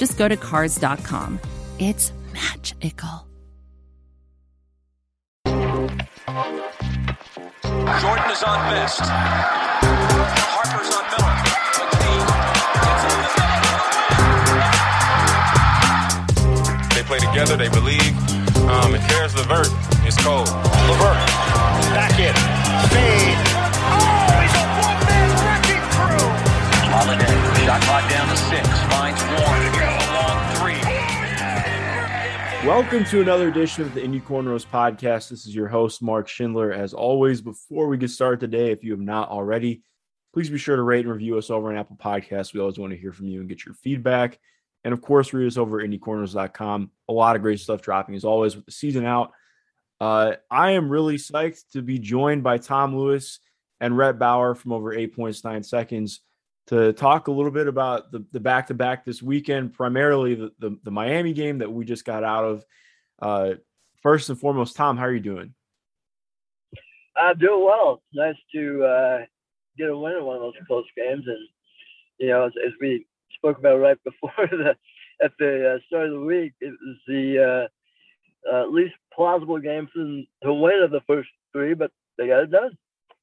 just go to Cars.com. It's magical. Jordan is on Best. Harper's on Miller. They play together, they believe. Um, and Caris LeVert is cold. LeVert, back in. Fade. Oh, he's a one-man wrecking crew. Holiday, shot clock down to six, finds one. Welcome to another edition of the Indy Cornrows podcast. This is your host, Mark Schindler. As always, before we get started today, if you have not already, please be sure to rate and review us over on Apple Podcasts. We always want to hear from you and get your feedback. And of course, read us over at indycornrows.com. A lot of great stuff dropping as always with the season out. Uh, I am really psyched to be joined by Tom Lewis and Rhett Bauer from over eight points, nine seconds to talk a little bit about the, the back-to-back this weekend, primarily the, the, the Miami game that we just got out of. Uh, first and foremost, Tom, how are you doing? I'm doing well. Nice to uh, get a win in one of those close games, and you know, as, as we spoke about right before the at the uh, start of the week, it was the uh, uh, least plausible game to win of the first three, but they got it done.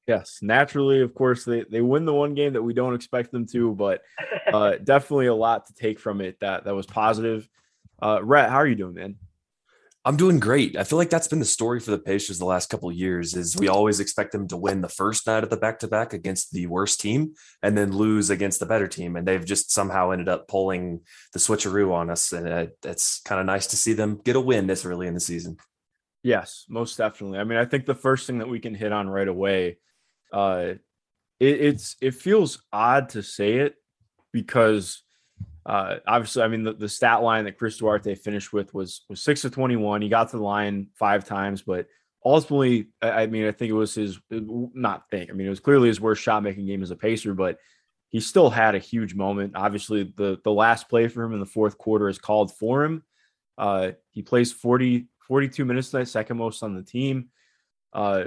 Yes, naturally, of course, they, they win the one game that we don't expect them to, but uh, definitely a lot to take from it that that was positive. Uh, Rhett, how are you doing, man? I'm doing great. I feel like that's been the story for the Pacers the last couple of years is we always expect them to win the first night of the back-to-back against the worst team and then lose against the better team. And they've just somehow ended up pulling the switcheroo on us. And uh, it's kind of nice to see them get a win this early in the season. Yes, most definitely. I mean, I think the first thing that we can hit on right away, uh, it, it's it feels odd to say it because uh, obviously, I mean the, the stat line that Chris Duarte finished with was was six of twenty one. He got to the line five times, but ultimately, I, I mean, I think it was his not think. I mean, it was clearly his worst shot making game as a pacer, but he still had a huge moment. Obviously, the the last play for him in the fourth quarter is called for him. Uh, he plays 40, 42 minutes tonight, second most on the team. Uh,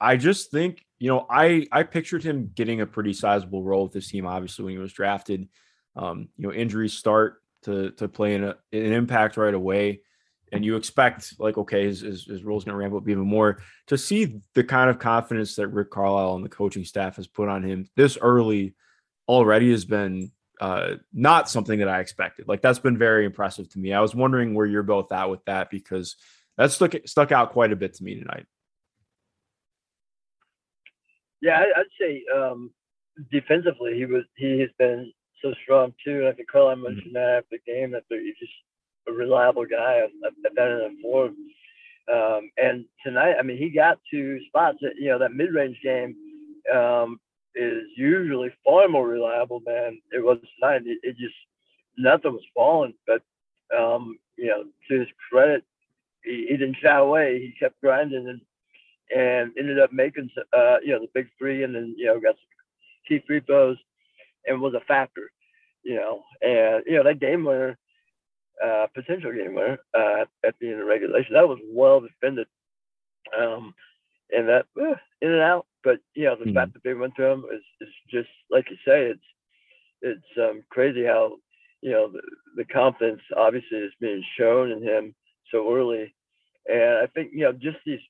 I just think, you know, I I pictured him getting a pretty sizable role with this team, obviously, when he was drafted. Um, you know, injuries start to to play in a, an impact right away, and you expect like, okay, his his, his going to ramp up even more. To see the kind of confidence that Rick Carlisle and the coaching staff has put on him this early already has been uh, not something that I expected. Like that's been very impressive to me. I was wondering where you're both at with that because that stuck stuck out quite a bit to me tonight. Yeah, I'd say um, defensively, he was he has been so strong too. And I think Carlisle mentioned that after the game that he's just a reliable guy. I've, I've done it before. Um, and tonight, I mean, he got to spots that you know that mid-range game um, is usually far more reliable than it was tonight. It, it just nothing was falling, but um, you know, to his credit, he, he didn't shy away. He kept grinding and and ended up making uh, you know the big three, and then you know got some key free throws and was a factor, you know. And you know that game winner, uh, potential game winner uh, at the end of regulation, that was well defended. Um, and that uh, in and out, but you know the mm-hmm. fact that they went to him is, is just like you say, it's it's um, crazy how you know the, the confidence obviously is being shown in him so early, and I think you know just these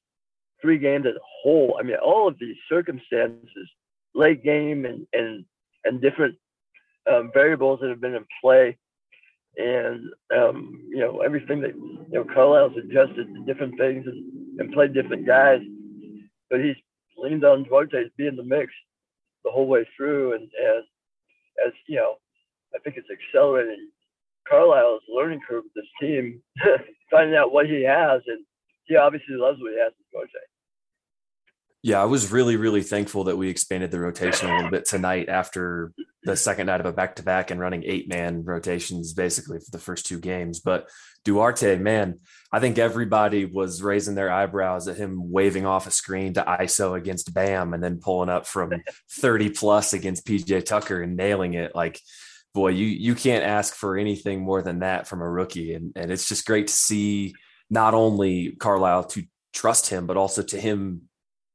three games as a whole. I mean, all of these circumstances, late game and and and different um, variables that have been in play. And um, you know everything that you know Carlisle's adjusted to different things and, and played different guys, but he's leaned on Duarte to be in the mix the whole way through. And as as you know, I think it's accelerating Carlisle's learning curve with this team, finding out what he has, and he obviously loves what he has with Duarte. Yeah, I was really, really thankful that we expanded the rotation a little bit tonight after the second night of a back to back and running eight man rotations basically for the first two games. But Duarte, man, I think everybody was raising their eyebrows at him waving off a screen to ISO against Bam and then pulling up from 30 plus against PJ Tucker and nailing it. Like, boy, you you can't ask for anything more than that from a rookie. And, and it's just great to see not only Carlisle to trust him, but also to him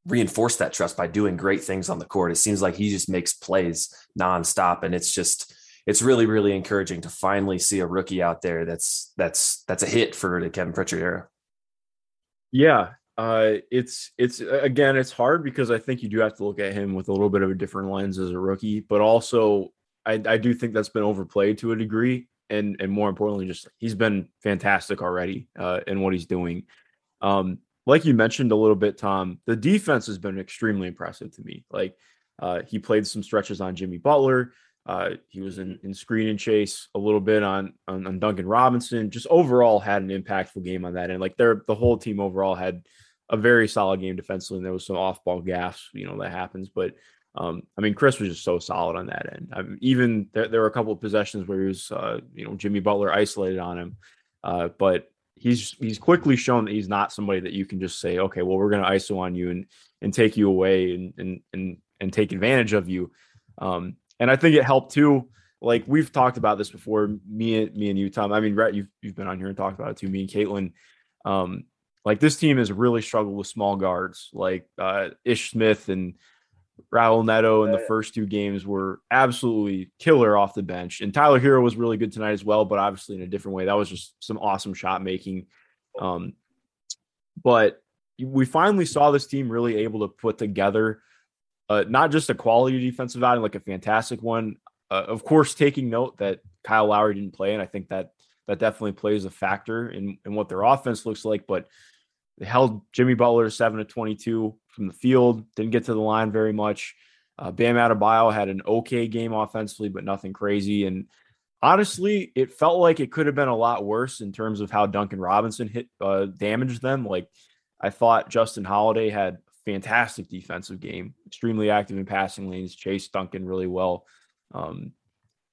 reinforce that trust by doing great things on the court. It seems like he just makes plays nonstop, and it's just it's really really encouraging to finally see a rookie out there that's that's that's a hit for the Kevin Pritchard era. Yeah, uh, it's it's again it's hard because I think you do have to look at him with a little bit of a different lens as a rookie, but also I, I do think that's been overplayed to a degree, and and more importantly, just he's been fantastic already uh, in what he's doing. Um, like you mentioned a little bit, Tom, the defense has been extremely impressive to me. Like uh, he played some stretches on Jimmy Butler. Uh, he was in, in screen and chase a little bit on, on, on Duncan Robinson. Just overall had an impactful game on that end. Like they're the whole team overall had a very solid game defensively. And there was some off ball gaffes, you know, that happens. But um, I mean, Chris was just so solid on that end. I mean, even there, there were a couple of possessions where he was, uh, you know, Jimmy Butler isolated on him. Uh, but he's he's quickly shown that he's not somebody that you can just say, okay, well, we're going to ISO on you and and take you away and and and and take advantage of you. Um, and I think it helped too. Like we've talked about this before, me and me and you, Tom. I mean, Rhett, you've you've been on here and talked about it too. Me and Caitlin. Um, like this team has really struggled with small guards, like uh, Ish Smith and Raul Neto in the first two games were absolutely killer off the bench. And Tyler Herro was really good tonight as well, but obviously in a different way. That was just some awesome shot making. Um, but we finally saw this team really able to put together uh, not just a quality defensive outing, like a fantastic one. Uh, of course, taking note that Kyle Lowry didn't play, and I think that that definitely plays a factor in, in what their offense looks like. But they held Jimmy Butler seven to twenty-two from the field. Didn't get to the line very much. Uh, Bam Adebayo had an okay game offensively, but nothing crazy. And honestly, it felt like it could have been a lot worse in terms of how Duncan Robinson hit uh, damaged them. Like I thought Justin Holiday had fantastic defensive game, extremely active in passing lanes, chased Duncan really well. Um,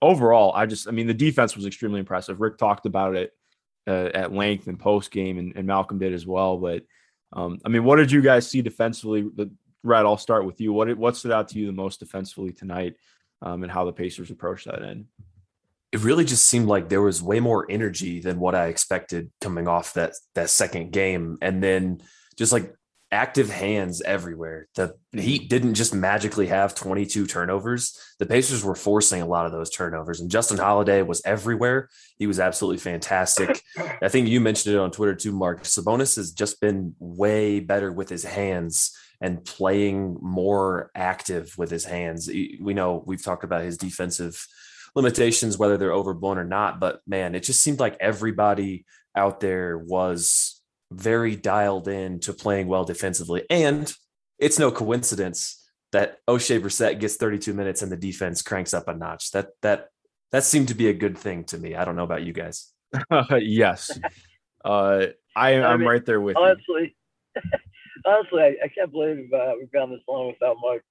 overall, I just, I mean, the defense was extremely impressive. Rick talked about it uh, at length in post game, and, and Malcolm did as well. But um, I mean, what did you guys see defensively? Rhett, I'll start with you. What what stood out to you the most defensively tonight, um, and how the Pacers approached that end? It really just seemed like there was way more energy than what I expected coming off that that second game, and then just like active hands everywhere. The Heat hmm. didn't just magically have 22 turnovers. The Pacers were forcing a lot of those turnovers, and Justin Holiday was everywhere. He was absolutely fantastic. I think you mentioned it on Twitter too, Mark. Sabonis has just been way better with his hands and playing more active with his hands. We know we've talked about his defensive limitations, whether they're overblown or not, but man, it just seemed like everybody out there was very dialed in to playing well defensively. And it's no coincidence that Oshae Brissett gets 32 minutes and the defense cranks up a notch. That that that seemed to be a good thing to me. I don't know about you guys. yes. Uh, I, am mean, right there with honestly, you. honestly, I, I, can't believe uh, we've gone this long without Mike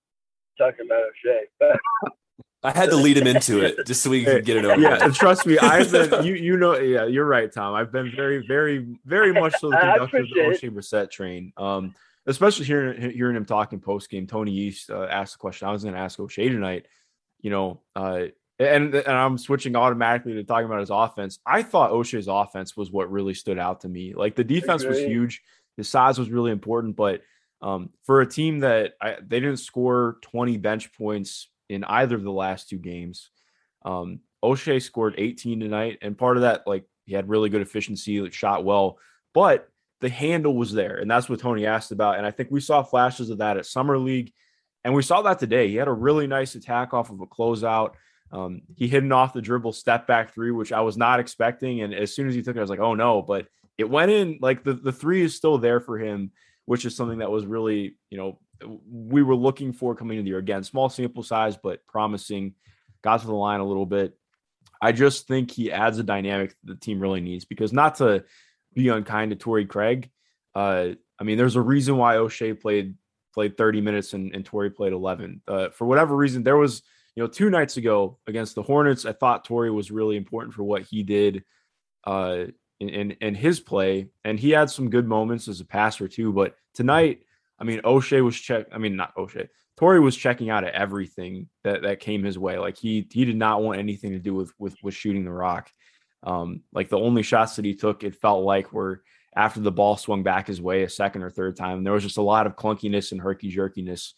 talking about Oshae. But I had to lead him into it just so we could get it over. Yeah, and trust me, I've been you you know yeah you're right, Tom. I've been very very very much so the conductor of the Oshae Brissett train. Um, especially hearing hearing him talking post game. Tony East uh, asked the question I was going to ask Oshae tonight. You know, uh, and and I'm switching automatically to talking about his offense. I thought Oshae's offense was what really stood out to me. Like the defense was huge, his size was really important, but um, for a team that I, they didn't score 20 bench points in either of the last two games. Um, Oshae scored 18 tonight, and part of that, like he had really good efficiency, like shot well, but the handle was there, and that's what Tony asked about. And I think we saw flashes of that at Summer League, and we saw that today. He had a really nice attack off of a closeout. Um, he hit an off the dribble step back three, which I was not expecting. And as soon as he took it, I was like, oh no, but it went in. Like the, the three is still there for him, which is something that was really, you know, we were looking for coming into the year. Again, small sample size, but promising. Got to the line a little bit. I just think he adds a dynamic the team really needs because not to be unkind to Torrey Craig. Uh, I mean, there's a reason why Oshae played played 30 minutes and, and Torrey played 11. Uh, for whatever reason, there was, you know, two nights ago against the Hornets, I thought Torrey was really important for what he did uh, in, in, in his play. And he had some good moments as a passer too. But tonight, I mean, Oshae was check. I mean, not Oshae. Torrey was checking out at everything that, that came his way. Like he he did not want anything to do with with with shooting the rock. Um, like the only shots that he took, it felt like were after the ball swung back his way a second or third time. There was just a lot of clunkiness and herky jerkiness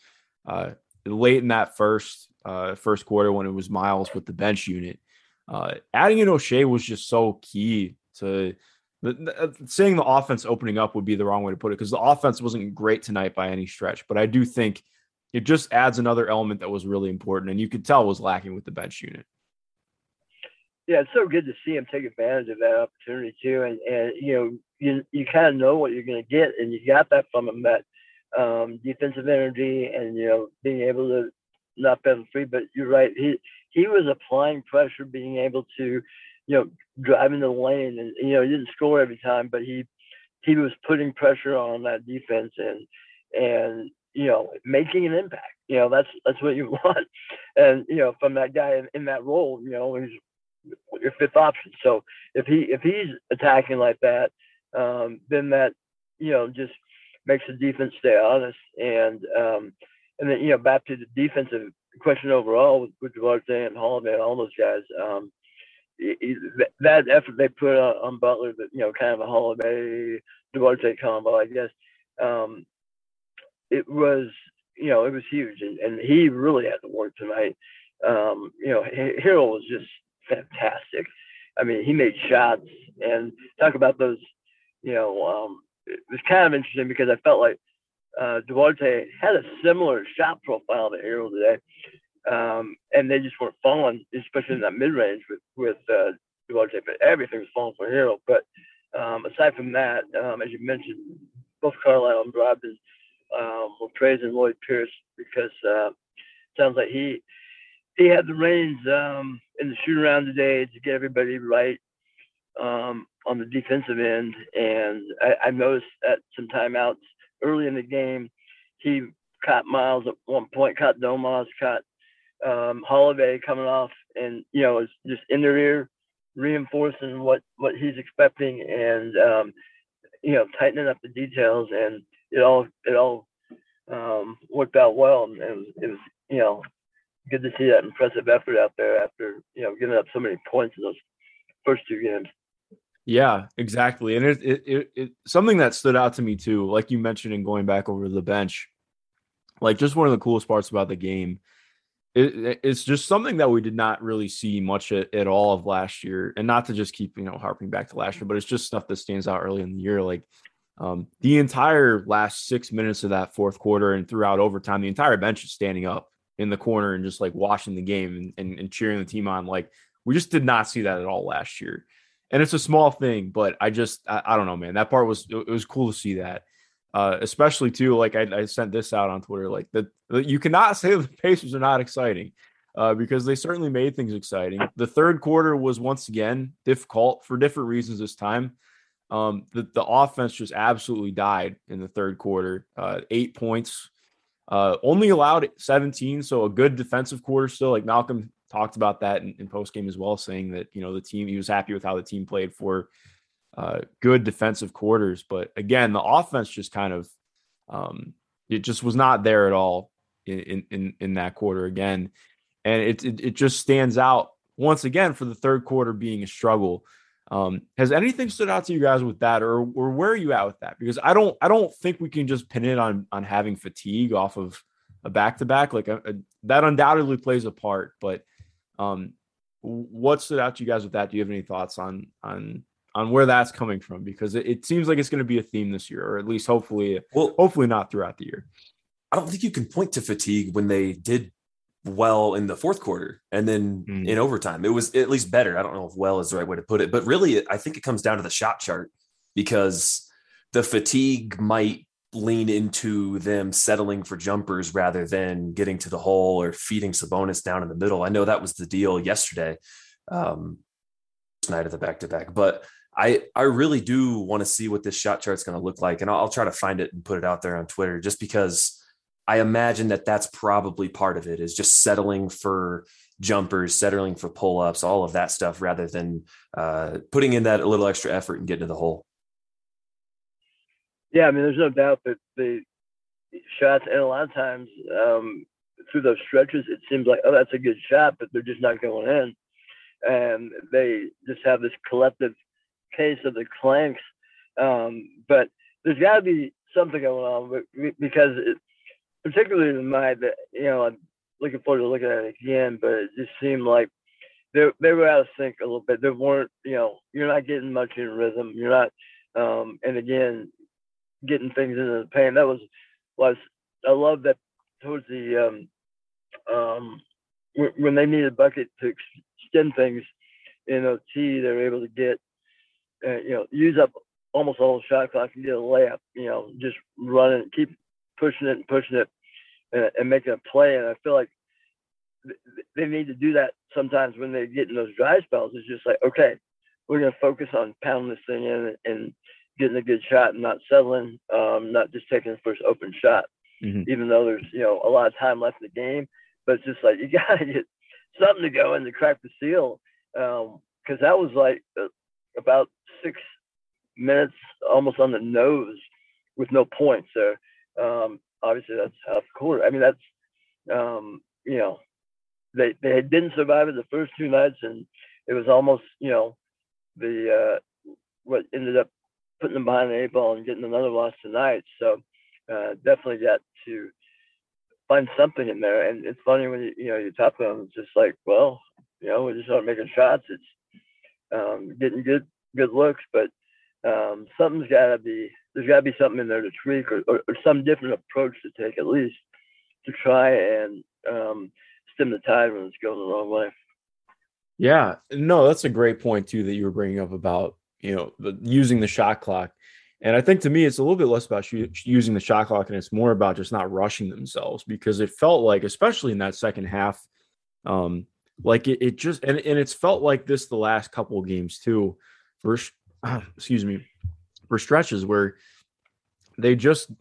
uh, late in that first uh, first quarter when it was Myles with the bench unit. Uh, adding in Oshae was just so key to the, the, uh, saying the offense opening up would be the wrong way to put it because the offense wasn't great tonight by any stretch. But I do think it just adds another element that was really important and you could tell was lacking with the bench unit. Yeah, it's so good to see him take advantage of that opportunity too, and and you know you you kind of know what you're going to get, and you got that from him that um, defensive energy and you know being able to not penalty free. But you're right, he he was applying pressure, being able to you know drive into the lane, and you know he didn't score every time, but he he was putting pressure on that defense and and you know making an impact. You know that's that's what you want, and you know from that guy in, in that role, you know he's your fifth option. So if he if he's attacking like that, um, then that you know just makes the defense stay honest. And um, and then you know back to the defensive question overall with, with Duarte and Holiday and all those guys. Um, that effort they put on, Butler, that you know, kind of a Holiday Duarte combo, I guess. Um, it was, you know, it was huge, and, and he really had to work tonight. Um, you know, Harrell was just fantastic. I mean, he made shots and talk about those, you know, um, it was kind of interesting because I felt like uh, Duarte had a similar shot profile to Harrell today. Um, and they just weren't falling, especially in that mid range with, with uh, but everything was falling for Harrell. But um, aside from that, um, as you mentioned, both Carlisle and Brogdon um, were praising Lloyd Pierce because uh, sounds like he he had the reins um, in the shoot around today to get everybody right um, on the defensive end. And I, I noticed at some timeouts early in the game, he caught Myles at one point, caught Domas, caught um, Holiday coming off, and you know, was just in their ear, reinforcing what what he's expecting, and um, you know, tightening up the details, and it all it all um, worked out well, and it was, it was you know good to see that impressive effort out there after you know giving up so many points in those first two games. Yeah, exactly, and it, it it, it something that stood out to me too, like you mentioned in going back over the bench, like just one of the coolest parts about the game. It, it's just something that we did not really see much at, at all of last year, and not to just keep you know harping back to last year, but it's just stuff that stands out early in the year, like um, the entire last six minutes of that fourth quarter and throughout overtime, the entire bench is standing up in the corner and just like watching the game and, and, and cheering the team on. Like we just did not see that at all last year. And it's a small thing, but I just I, I don't know, man. That part was it was cool to see that. Uh, especially too, like I, I, sent this out on Twitter, like that you cannot say the Pacers are not exciting, uh, because they certainly made things exciting. The third quarter was once again difficult for different reasons this time. Um, the, the offense just absolutely died in the third quarter. Uh, eight points, uh, only allowed 17, so a good defensive quarter still. Like Malcolm talked about that in, in post game as well, saying that you know the team he was happy with how the team played for uh, good defensive quarters. But again, the offense just kind of um, it just was not there at all in in in that quarter again, and it it, it just stands out once again for the third quarter being a struggle. Um, has anything stood out to you guys with that, or or where are you at with that? Because I don't I don't think we can just pin it on on having fatigue off of a back to back. Like a, a, that undoubtedly plays a part, but um, what stood out to you guys with that? Do you have any thoughts on on on where that's coming from? Because it, it seems like it's going to be a theme this year, or at least hopefully, well, hopefully not throughout the year. I don't think you can point to fatigue when they did well in the fourth quarter and then mm. in overtime. It was at least better. I don't know if well is the right way to put it, but really, I think it comes down to the shot chart because the fatigue might lean into them settling for jumpers rather than getting to the hole or feeding Sabonis down in the middle. I know that was the deal yesterday, um, night of the back to back, but I I really do want to see what this shot chart is going to look like, and I'll, I'll try to find it and put it out there on Twitter just because I imagine that that's probably part of it is just settling for jumpers, settling for pull ups, all of that stuff, rather than uh, putting in that little extra effort and getting to the hole. Yeah, I mean, there's no doubt that the shots, and a lot of times um, through those stretches, it seems like, oh, that's a good shot, but they're just not going in. And they just have this collective of the clanks. Um, but there's got to be something going on because, it, particularly in my, you know, I'm looking forward to looking at it again, but it just seemed like they they were out of sync a little bit. They weren't, you know, you're not getting much in rhythm. You're not, um, and again, getting things into the paint. That was was I love that towards the um, um, when they needed a bucket to extend things in OT, they were able to get uh, you know use up almost all the shot clock and get a layup. You know, just running, keep pushing it and pushing it, and, and making a play. And I feel like they need to do that sometimes when they get in those dry spells. It's just like, okay, we're going to focus on pounding this thing in and getting a good shot and not settling, um, not just taking the first open shot, mm-hmm. even though there's you know a lot of time left in the game. But it's just like you gotta get something to go in to crack the seal, because um, that was like uh, about six minutes almost on the nose with no points. So um, obviously that's half quarter. I mean that's um, you know they they didn't survive it the first two nights and it was almost you know the uh, what ended up putting them behind the eight ball and getting another loss tonight. So uh, definitely got to find something in there. And it's funny when you you know you top them, it's just like, well, you know, we just aren't making shots. It's um, getting good good looks, but um, something's got to be there's got to be something in there to tweak or, or, or, some different approach to take at least to try and um, stem the tide when it's going the wrong way. Yeah, no, that's a great point too that you were bringing up about you know, the, using the shot clock. And I think to me, it's a little bit less about using the shot clock and it's more about just not rushing themselves because it felt like, especially in that second half, um, like it, it just, and, and it's felt like this the last couple of games too, for, excuse me, for stretches where they just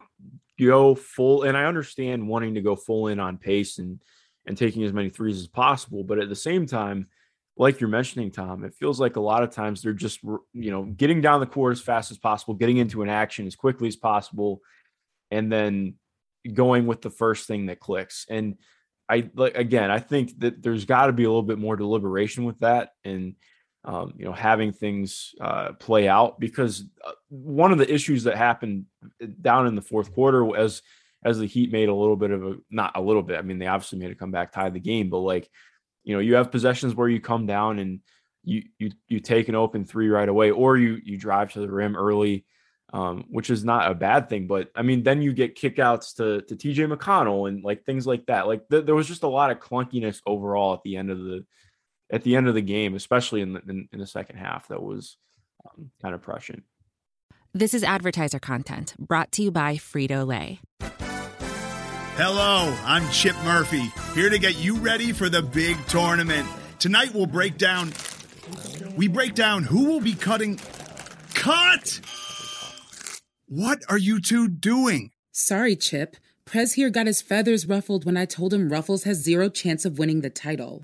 go full. And I understand wanting to go full in on pace and, and taking as many threes as possible. But at the same time, like you're mentioning, Tom, it feels like a lot of times they're just, you know, getting down the court as fast as possible, getting into an action as quickly as possible, and then going with the first thing that clicks. And I, like, again, I think that there's got to be a little bit more deliberation with that and, um, you know, having things uh, play out because uh, one of the issues that happened down in the fourth quarter as, as the Heat made a little bit of a, not a little bit, I mean, they obviously made a comeback, tied the game, but like, you know, you have possessions where you come down and you you you take an open three right away, or you you drive to the rim early, um, which is not a bad thing. But I mean, then you get kickouts to to TJ McConnell and like things like that. Like th- there was just a lot of clunkiness overall at the end of the at the end of the game, especially in the in, in the second half. That was um, kind of prescient. This is advertiser content brought to you by Frito Lay. Hello, I'm Chip Murphy, here to get you ready for the big tournament. Tonight we'll break down we break down who will be cutting cut. What are you two doing? Sorry, Chip. Prez here got his feathers ruffled when I told him Ruffles has zero chance of winning the title.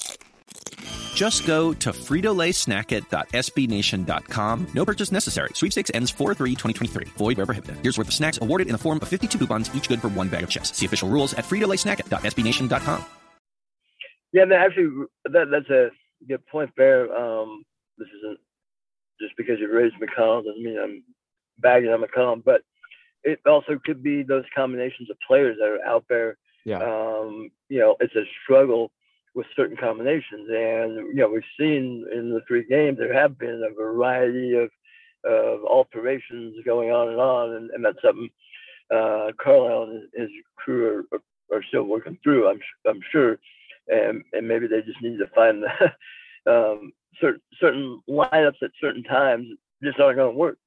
Just go to fritolaysnacket.sbnation.com. No purchase necessary. Sweepstakes ends 4-3-2023. Void where prohibited. Here's worth of snacks awarded in the form of 52 coupons, each good for one bag of chips. See official rules at fritolaysnacket.sbnation.com. Yeah, man, actually, that, that's a good point there. Um, this isn't just because you raised McConnell doesn't mean I'm bagging on McConnell, but it also could be those combinations of players that are out there. Yeah. Um, you know, it's a struggle with certain combinations. And you know, we've seen in the three games there have been a variety of of alterations going on and on, and, and that's something uh, Carlisle and his crew are, are, still working through. I'm I'm sure, and and maybe they just need to find the um, certain certain lineups at certain times just aren't going to work.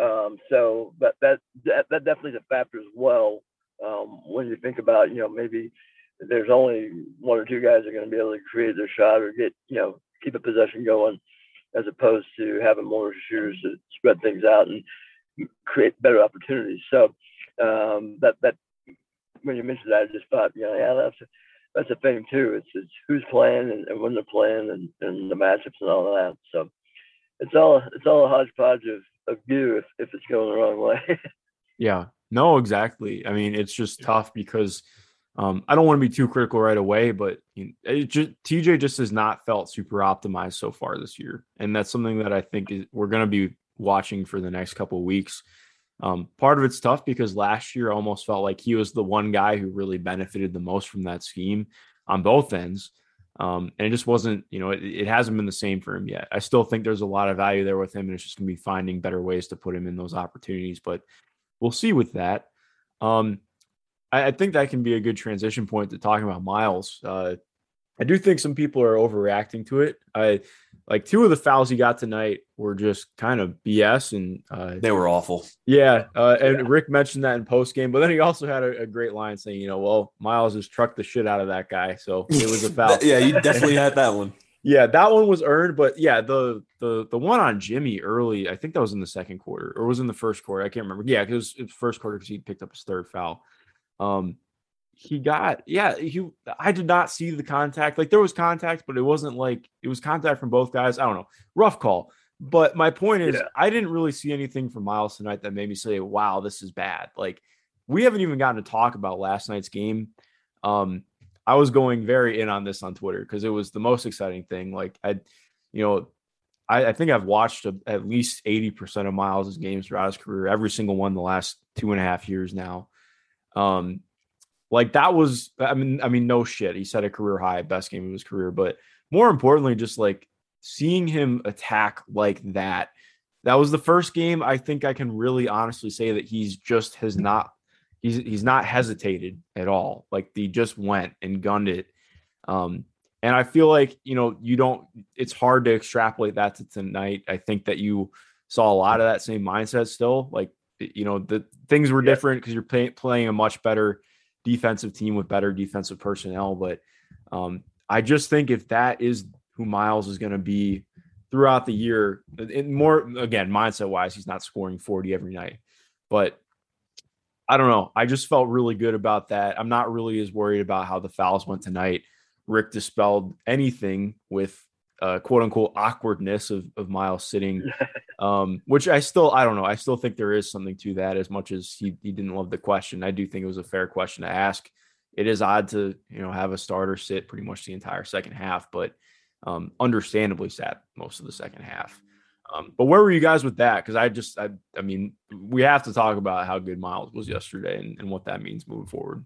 Um, so but that that that definitely is a factor as well. Um, when you think about you know maybe there's only one or two guys that are going to be able to create their shot or get you know keep a possession going, as opposed to having more shooters to spread things out and create better opportunities. So um, that that when you mentioned that, I just thought you know yeah that's that's a thing too. It's it's who's playing and, and when they're playing and, and the matchups and all that. So it's all it's all a hodgepodge of of you if, if it's going the wrong way. yeah, no, exactly. I mean, it's just tough because um, I don't want to be too critical right away, but just, TJ just has not felt super optimized so far this year, and that's something that I think is, we're going to be watching for the next couple weeks. Um, part of it's tough because last year I almost felt like he was the one guy who really benefited the most from that scheme on both ends. Um, and it just wasn't, you know, it, it, hasn't been the same for him yet. I still think there's a lot of value there with him, and it's just going to be finding better ways to put him in those opportunities. But we'll see with that. Um, I, I, think that can be a good transition point to talking about Myles. Uh, I do think some people are overreacting to it. I like two of the fouls he got tonight were just kind of BS and uh, they were awful. Yeah, uh, and yeah. Rick mentioned that in post game, but then he also had a, a, great line saying, you know, well, Myles just trucked the shit out of that guy, so it was a foul. yeah, you definitely had that one. Yeah, that one was earned, but yeah, the the the one on Jimmy early, I think that was in the second quarter or was in the first quarter. I can't remember. Yeah, because it was first quarter because he picked up his third foul. Um, he got yeah he i did not see the contact like there was contact but it wasn't like it was contact from both guys i don't know rough call but my point is yeah. i didn't really see anything from myles tonight that made me say wow this is bad like we haven't even gotten to talk about last night's game um i was going very in on this on twitter because it was the most exciting thing like i you know I, I think I've watched a, at least 80% of Myles' games throughout his career, every single one the last two and a half years now. Um, like that was, I mean, I mean, no shit. He set a career high, best game of his career. But more importantly, just like seeing him attack like that. That was the first game I think I can really honestly say that he's just has not he's he's not hesitated at all. Like he just went and gunned it. Um, and I feel like you know you don't. It's hard to extrapolate that to tonight. I think that you saw a lot of that same mindset still. Like you know the things were different because you're pay, playing a much better defensive team with better defensive personnel. But um, I just think if that is who Myles is going to be throughout the year, in more again, mindset wise, he's not scoring 40 every night. But I don't know. I just felt really good about that. I'm not really as worried about how the fouls went tonight. Rick dispelled anything with uh, quote unquote awkwardness of, of Myles sitting, um, which I still, I don't know. I still think there is something to that as much as he, he didn't love the question. I do think it was a fair question to ask. It is odd to, you know, have a starter sit pretty much the entire second half, but um, understandably sat most of the second half. Um, but where were you guys with that? Because I just, I, I mean, we have to talk about how good Myles was yesterday and, and what that means moving forward.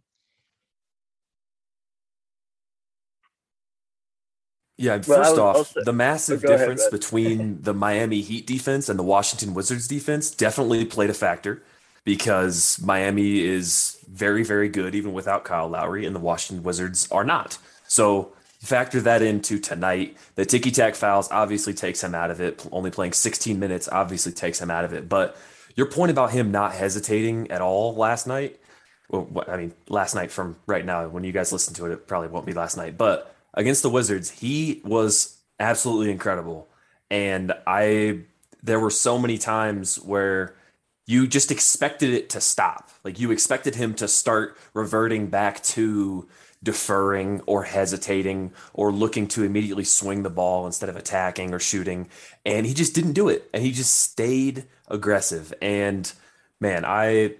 Yeah, first well, off, the massive difference ahead, between the Miami Heat defense and the Washington Wizards defense definitely played a factor because Miami is very, very good even without Kyle Lowry, and the Washington Wizards are not. So factor that into tonight. The ticky tack fouls obviously takes him out of it. Only playing 16 minutes obviously takes him out of it. But your point about him not hesitating at all last night, well, I mean, last night from right now, when you guys listen to it, it probably won't be last night, but against the Wizards, he was absolutely incredible. And I there were so many times where you just expected it to stop. Like you expected him to start reverting back to deferring or hesitating or looking to immediately swing the ball instead of attacking or shooting. And he just didn't do it. And he just stayed aggressive. And man, I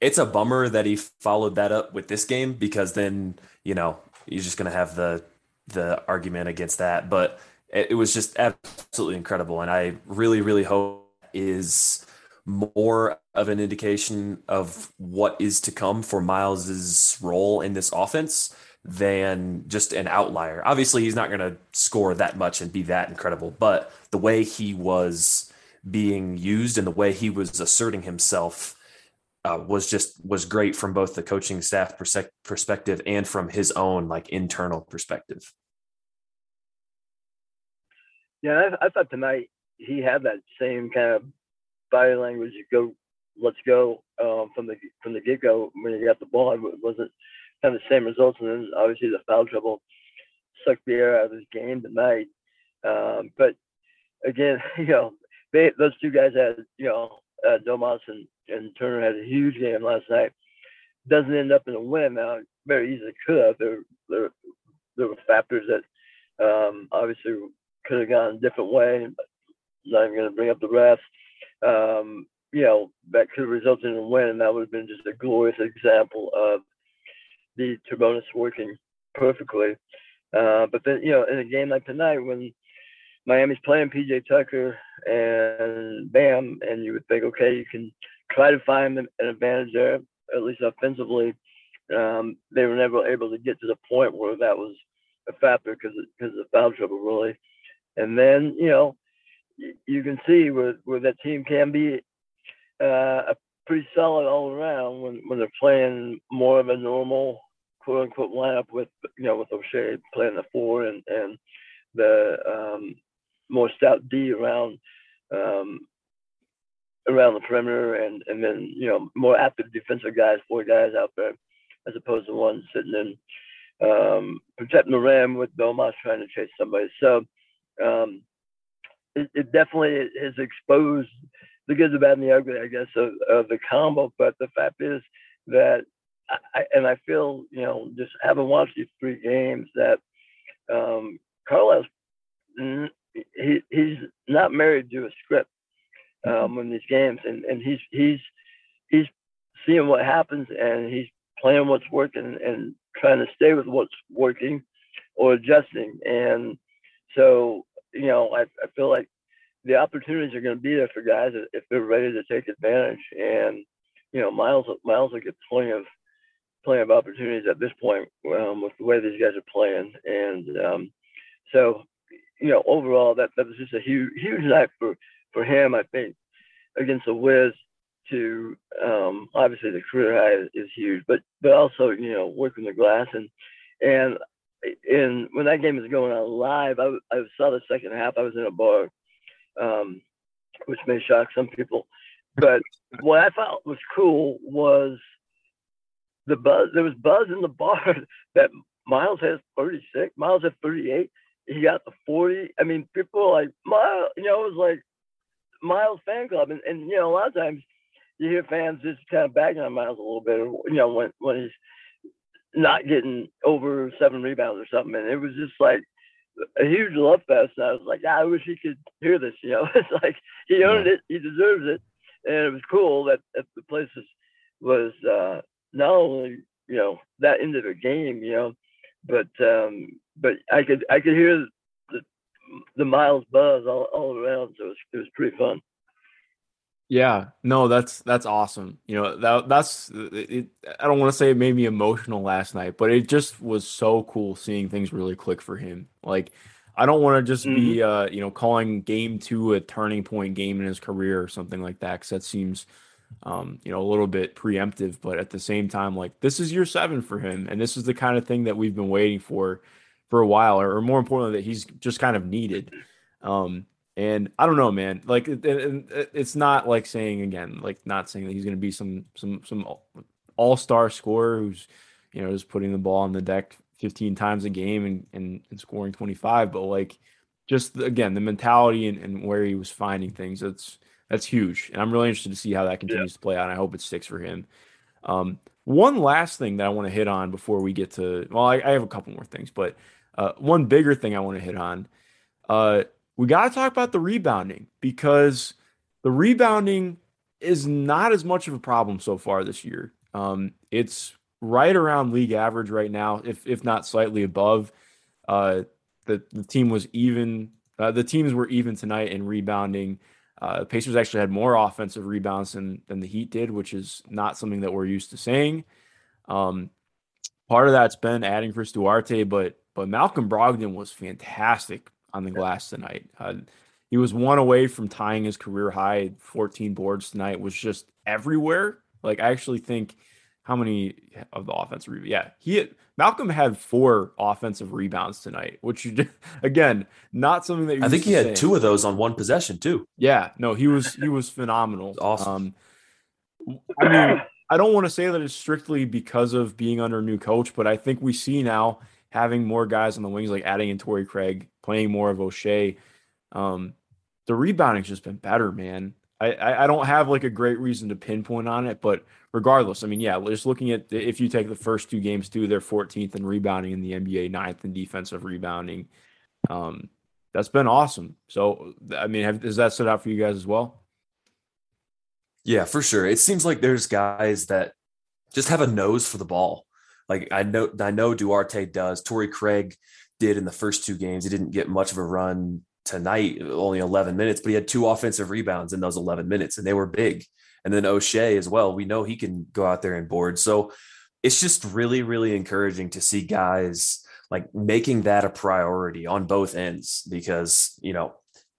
it's a bummer that he followed that up with this game because then, you know, he's just gonna have the the argument against that, but it, it was just absolutely incredible. And I really, really hope is more of an indication of what is to come for Myles's role in this offense than just an outlier. Obviously, he's not going to score that much and be that incredible, but the way he was being used and the way he was asserting himself uh, was just was great from both the coaching staff perspective and from his own like internal perspective. Yeah, I, I thought tonight he had that same kind of body language. Go, let's go um, from the from the get go when he got the ball. It wasn't kind of the same results, and then obviously the foul trouble sucked the air out of his game tonight. Um, but again, you know, they, those two guys had, you know, uh, Domas and, and Turner had a huge game last night. Doesn't end up in a win. Now, very easily could have. There, there, there were factors that um, obviously could have gone a different way. Not even going to bring up the rest. Um, you know, that could have resulted in a win, and that would have been just a glorious example of the Turbonis working perfectly. Uh, but then, you know, in a game like tonight, when Miami's playing PJ Tucker and Bam, and you would think, okay, you can try to find an advantage there, at least offensively. Um, they were never able to get to the point where that was a factor because because of the foul trouble, really. And then, you know, you, you can see where, where that team can be uh, a pretty solid all around when, when they're playing more of a normal quote unquote lineup with you know with Oshae playing the four and and the um, more stout D around um, around the perimeter and and then you know more active defensive guys, four guys out there, as opposed to one sitting in um, protecting the rim with Domas trying to chase somebody. So um, it, it, definitely has exposed the good, the bad, and the ugly, I guess, of, of the combo. But the fact is that, I, and I feel, you know, just having watched these three games, that um, he, he's not married to a script um, in these games, and, and he's he's he's seeing what happens, and he's playing what's working and trying to stay with what's working or adjusting. And so, you know, I, I feel like the opportunities are going to be there for guys if they're ready to take advantage. And you know, Myles Myles will get plenty of plenty of opportunities at this point um, with the way these guys are playing. And um, so, you know, overall, that that was just a huge huge night for for him. I think against the Wiz to um, obviously the career high is, huge, but but also you know working the glass and and and when that game was going on live, I, I saw the second half. I was in a bar um, which may shock some people. But what I thought was cool was the buzz. There was buzz in the bar that Myles has 36, Myles has 38. He got the 40. I mean, people like Myles. You know, it was like Myles fan club, and, and you know, a lot of times you hear fans just kind of bagging on Myles a little bit, you know, when when he's not getting over seven rebounds or something. And it was just like a huge love fest. And I was like, I wish he could hear this. You know, it's like he earned it, he deserves it, and it was cool that, that the place was, was uh, not only you know that end of the game, you know, but um, but I could I could hear the myles buzz all, all around, so it was, it was pretty fun. Yeah, no, that's that's awesome. You know that that's it, I don't want to say it made me emotional last night, but it just was so cool seeing things really click for him. Like I don't want to just mm-hmm. be uh you know calling game two a turning point game in his career or something like that because that seems um you know a little bit preemptive. But at the same time, like this is year seven for him, and this is the kind of thing that we've been waiting for for a while, or, or more importantly, that he's just kind of needed. Um, and I don't know, man. Like, it's not like saying again, like not saying that he's going to be some some some all star scorer who's you know just putting the ball on the deck 15 times a game and and, and scoring 25. But like, just again, the mentality and, and where he was finding things. That's that's huge, and I'm really interested to see how that continues yeah. to play out. And I hope it sticks for him. Um, one last thing that I want to hit on before we get to well, I, I have a couple more things, but uh, one bigger thing I want to hit on. Uh, we got to talk about the rebounding because the rebounding is not as much of a problem so far this year. Um, it's right around league average right now, if if not slightly above. Uh, the the team was even. Uh, the teams were even tonight in rebounding. Uh, Pacers actually had more offensive rebounds than than the Heat did, which is not something that we're used to saying. Um, part of that's been adding Chris Duarte, but but Malcolm Brogdon was fantastic on the glass tonight. Uh, He was one away from tying his career high, 14 boards tonight. Was just everywhere. Like I actually think how many of the offensive rebounds? yeah he had, Malcolm had four offensive rebounds tonight, which you again not something that you I think he had two of those on one possession too. Yeah, no, he was he was phenomenal. awesome. Um, I mean, I don't want to say that it's strictly because of being under a new coach, but I think we see now having more guys on the wings, like adding in Torrey Craig, playing more of Oshae. Um, the rebounding's just been better, man. I, I, I don't have like a great reason to pinpoint on it, but regardless, I mean, yeah, just looking at the, if you take the first two games too, they're 14th in rebounding in the NBA, ninth in defensive rebounding. Um, that's been awesome. So, I mean, have, has that stood out for you guys as well? Yeah, for sure. It seems like there's guys that just have a nose for the ball. Like I know, I know Duarte does. Torrey Craig did in the first two games. He didn't get much of a run tonight, only 11 minutes, but he had two offensive rebounds in those 11 minutes, and they were big. And then Oshae as well. We know he can go out there and board. So it's just really, really encouraging to see guys like making that a priority on both ends because, you know,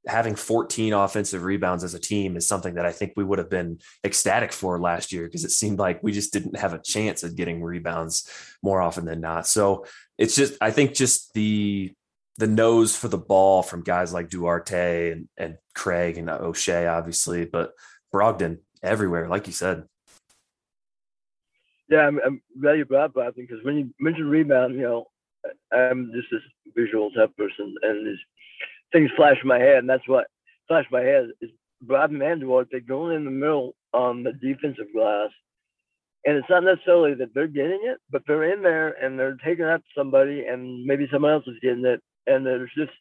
having 14 offensive rebounds as a team is something that I think we would have been ecstatic for last year because it seemed like we just didn't have a chance at getting rebounds more often than not. So it's just I think just the the nose for the ball from guys like Duarte and, and Craig and Oshae, obviously, but Brogdon everywhere, like you said. Yeah, I'm, I'm glad you brought because when you mentioned rebound, you know, I'm just this visual type person, and these things flash in my head, and that's what flashed my head is Brogdon and Duarte going in the middle on the defensive glass. And it's not necessarily that they're getting it, but they're in there and they're taking out somebody, and maybe someone else is getting it, and there's just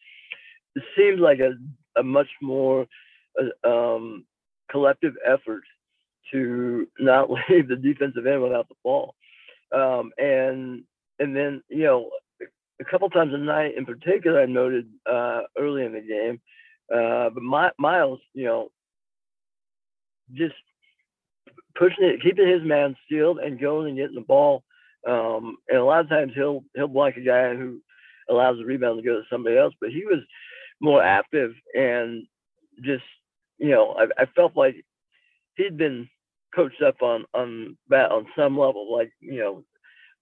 it seems like a, a much more uh, um, collective effort to not leave the defensive end without the ball. Um, and and then you know a couple times a night in particular I noted uh, early in the game, uh, but My, Myles, you know, just pushing it, keeping his man sealed and going and getting the ball. Um, and a lot of times he'll he'll block a guy who allows the rebound to go to somebody else. But he was more active and just you know I, I felt like he'd been coached up on on that on some level. Like you know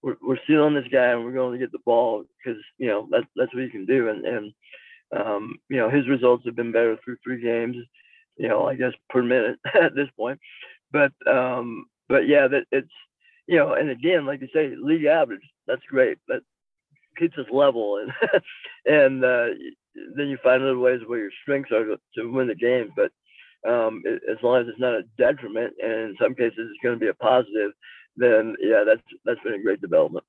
we're we're sealing this guy and we're going to get the ball because you know that's that's what he can do. And and um, you know his results have been better through three games. You know I guess per minute at this point. But um, but yeah, that it's you know, and again, like you say, league average. That's great. That keeps us level and and uh, then you find other ways where your strengths are to, to win the game. But um, it, as long as it's not a detriment, and in some cases it's going to be a positive, then yeah, that's that's been a great development.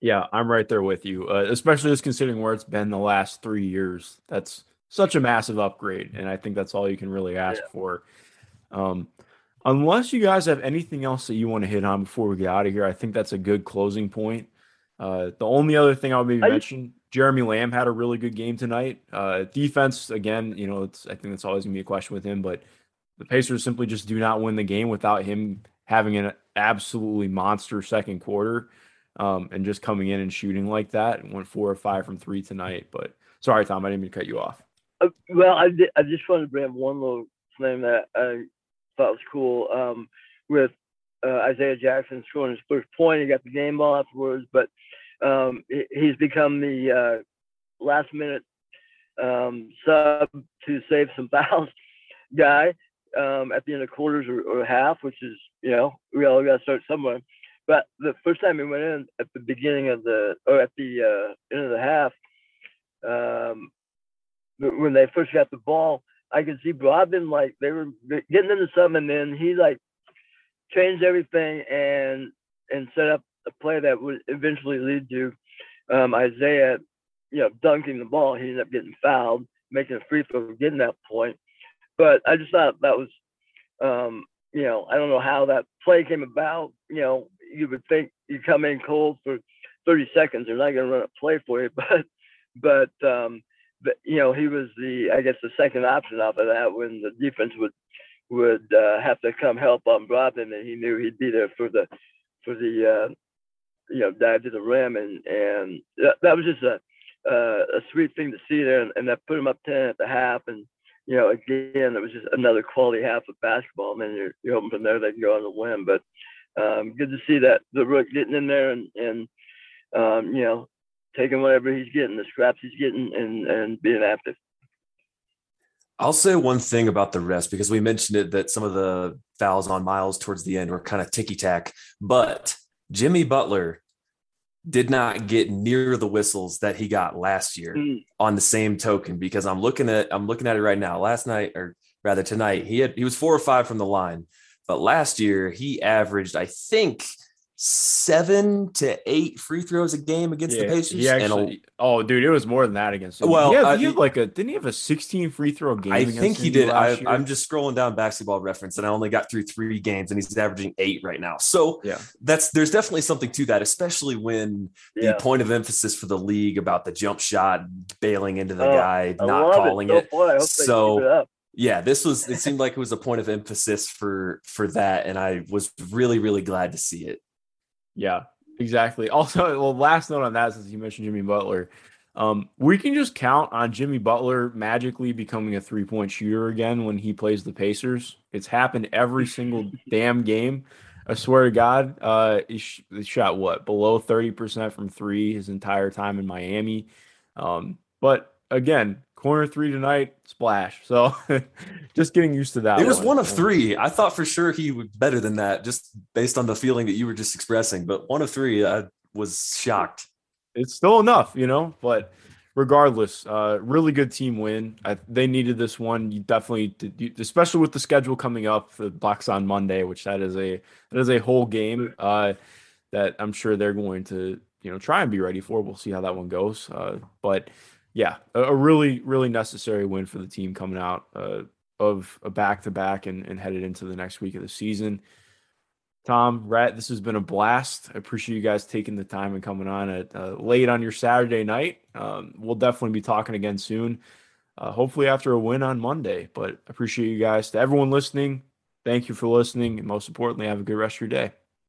Yeah, I'm right there with you, uh, especially just considering where it's been the last three years. That's such a massive upgrade, and I think that's all you can really ask yeah. for. Um, unless you guys have anything else that you want to hit on before we get out of here, I think that's a good closing point. Uh, the only other thing I would maybe I, mention, Jeremy Lamb had a really good game tonight. Uh, defense, again, you know, it's I think that's always gonna be a question with him, but the Pacers simply just do not win the game without him having an absolutely monster second quarter um, and just coming in and shooting like that. And went four or five from three tonight. But sorry, Tom, I didn't mean to cut you off. Uh, well, I, I just wanted to bring up one little thing that I thought was cool um, with uh, Isaiah Jackson scoring his first point. He got the game ball afterwards, but um, he's become the uh, last minute um, sub to save some fouls guy um, at the end of quarters or, or, half, which is, you know, we all got to start somewhere. But the first time we went in at the beginning of the, or at the uh, end of the half, um, when they first got the ball, I could see Brogdon like they were getting into something, and then he like changed everything and and set up a play that would eventually lead to um, Isaiah, you know, dunking the ball. He ended up getting fouled, making a free throw, getting that point. But I just thought that was, um, you know, I don't know how that play came about. You know, you would think you come in cold for 30 seconds, they're not going to run a play for you, but but um, but you know, he was the I guess the second option off of that when the defense would would uh, have to come help on Brogdon, and he knew he'd be there for the for the uh, you know dive to the rim, and and that, that was just a uh, a sweet thing to see there, and, and that put him up ten at the half, and you know, again, it was just another quality half of basketball. And then you're, you're hoping from there they can go on to win. But um, good to see that the rook getting in there and, and um, you know, taking whatever he's getting, the scraps he's getting, and, and being active. I'll say one thing about the rest because we mentioned it that some of the fouls on Myles towards the end were kind of ticky tack, but Jimmy Butler did not get near the whistles that he got last year mm. on the same token because I'm looking at I'm looking at it right now. Last night or rather tonight, he had he was 4 or 5 from the line. But last year he averaged I think seven to eight free throws a game against yeah, the Pacers. Actually, a, oh, dude, it was more than that against. Him. Well, he had, he uh, had like a didn't he have a 16 free throw game? I think he did. I, am just scrolling down basketball reference, and I only got through three games, and he's averaging eight right now. So yeah, that's there's definitely something to that, especially when yeah. the point of emphasis for the league about the jump shot, bailing into the oh, guy, I not calling oh, it. it. So. Yeah, this was it seemed like it was a point of emphasis for for that and I was really really glad to see it. Yeah, exactly. Also, well, last note on that, since you mentioned Jimmy Butler, um, we can just count on Jimmy Butler magically becoming a three point shooter again when he plays the Pacers. It's happened every single damn game. I swear to God, uh, he, sh- he shot what below 30% from three his entire time in Miami. Um, but again, corner three tonight, splash. So just getting used to that. It was one. one of three. I thought for sure he would better than that, just based on the feeling that you were just expressing. But one of three, I was shocked. It's still enough, you know. But regardless, uh, really good team win. I, they needed this one. You definitely, did, especially with the schedule coming up the Bucks on Monday, which that is a that is a whole game uh, that I'm sure they're going to you know try and be ready for. We'll see how that one goes. Uh, but yeah, a, a, really, really necessary win for the team coming out uh, of a back to back and headed into the next week of the season. Tom, Rhett, this has been a blast. I appreciate you guys taking the time and coming on at uh, late on your Saturday night. Um, we'll definitely be talking again soon, uh, hopefully after a win on Monday. But appreciate you guys. To everyone listening, thank you for listening. And most importantly, have a good rest of your day.